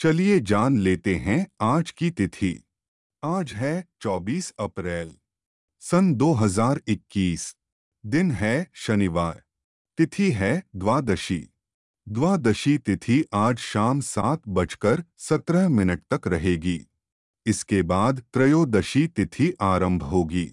चलिए जान लेते हैं आज की तिथि। आज है 24 अप्रैल, सन 2021 दिन है शनिवार, तिथि है द्वादशी। द्वादशी तिथि आज शाम सात बजकर सत्रह मिनट तक रहेगी। इसके बाद त्रयोदशी तिथि आरंभ होगी।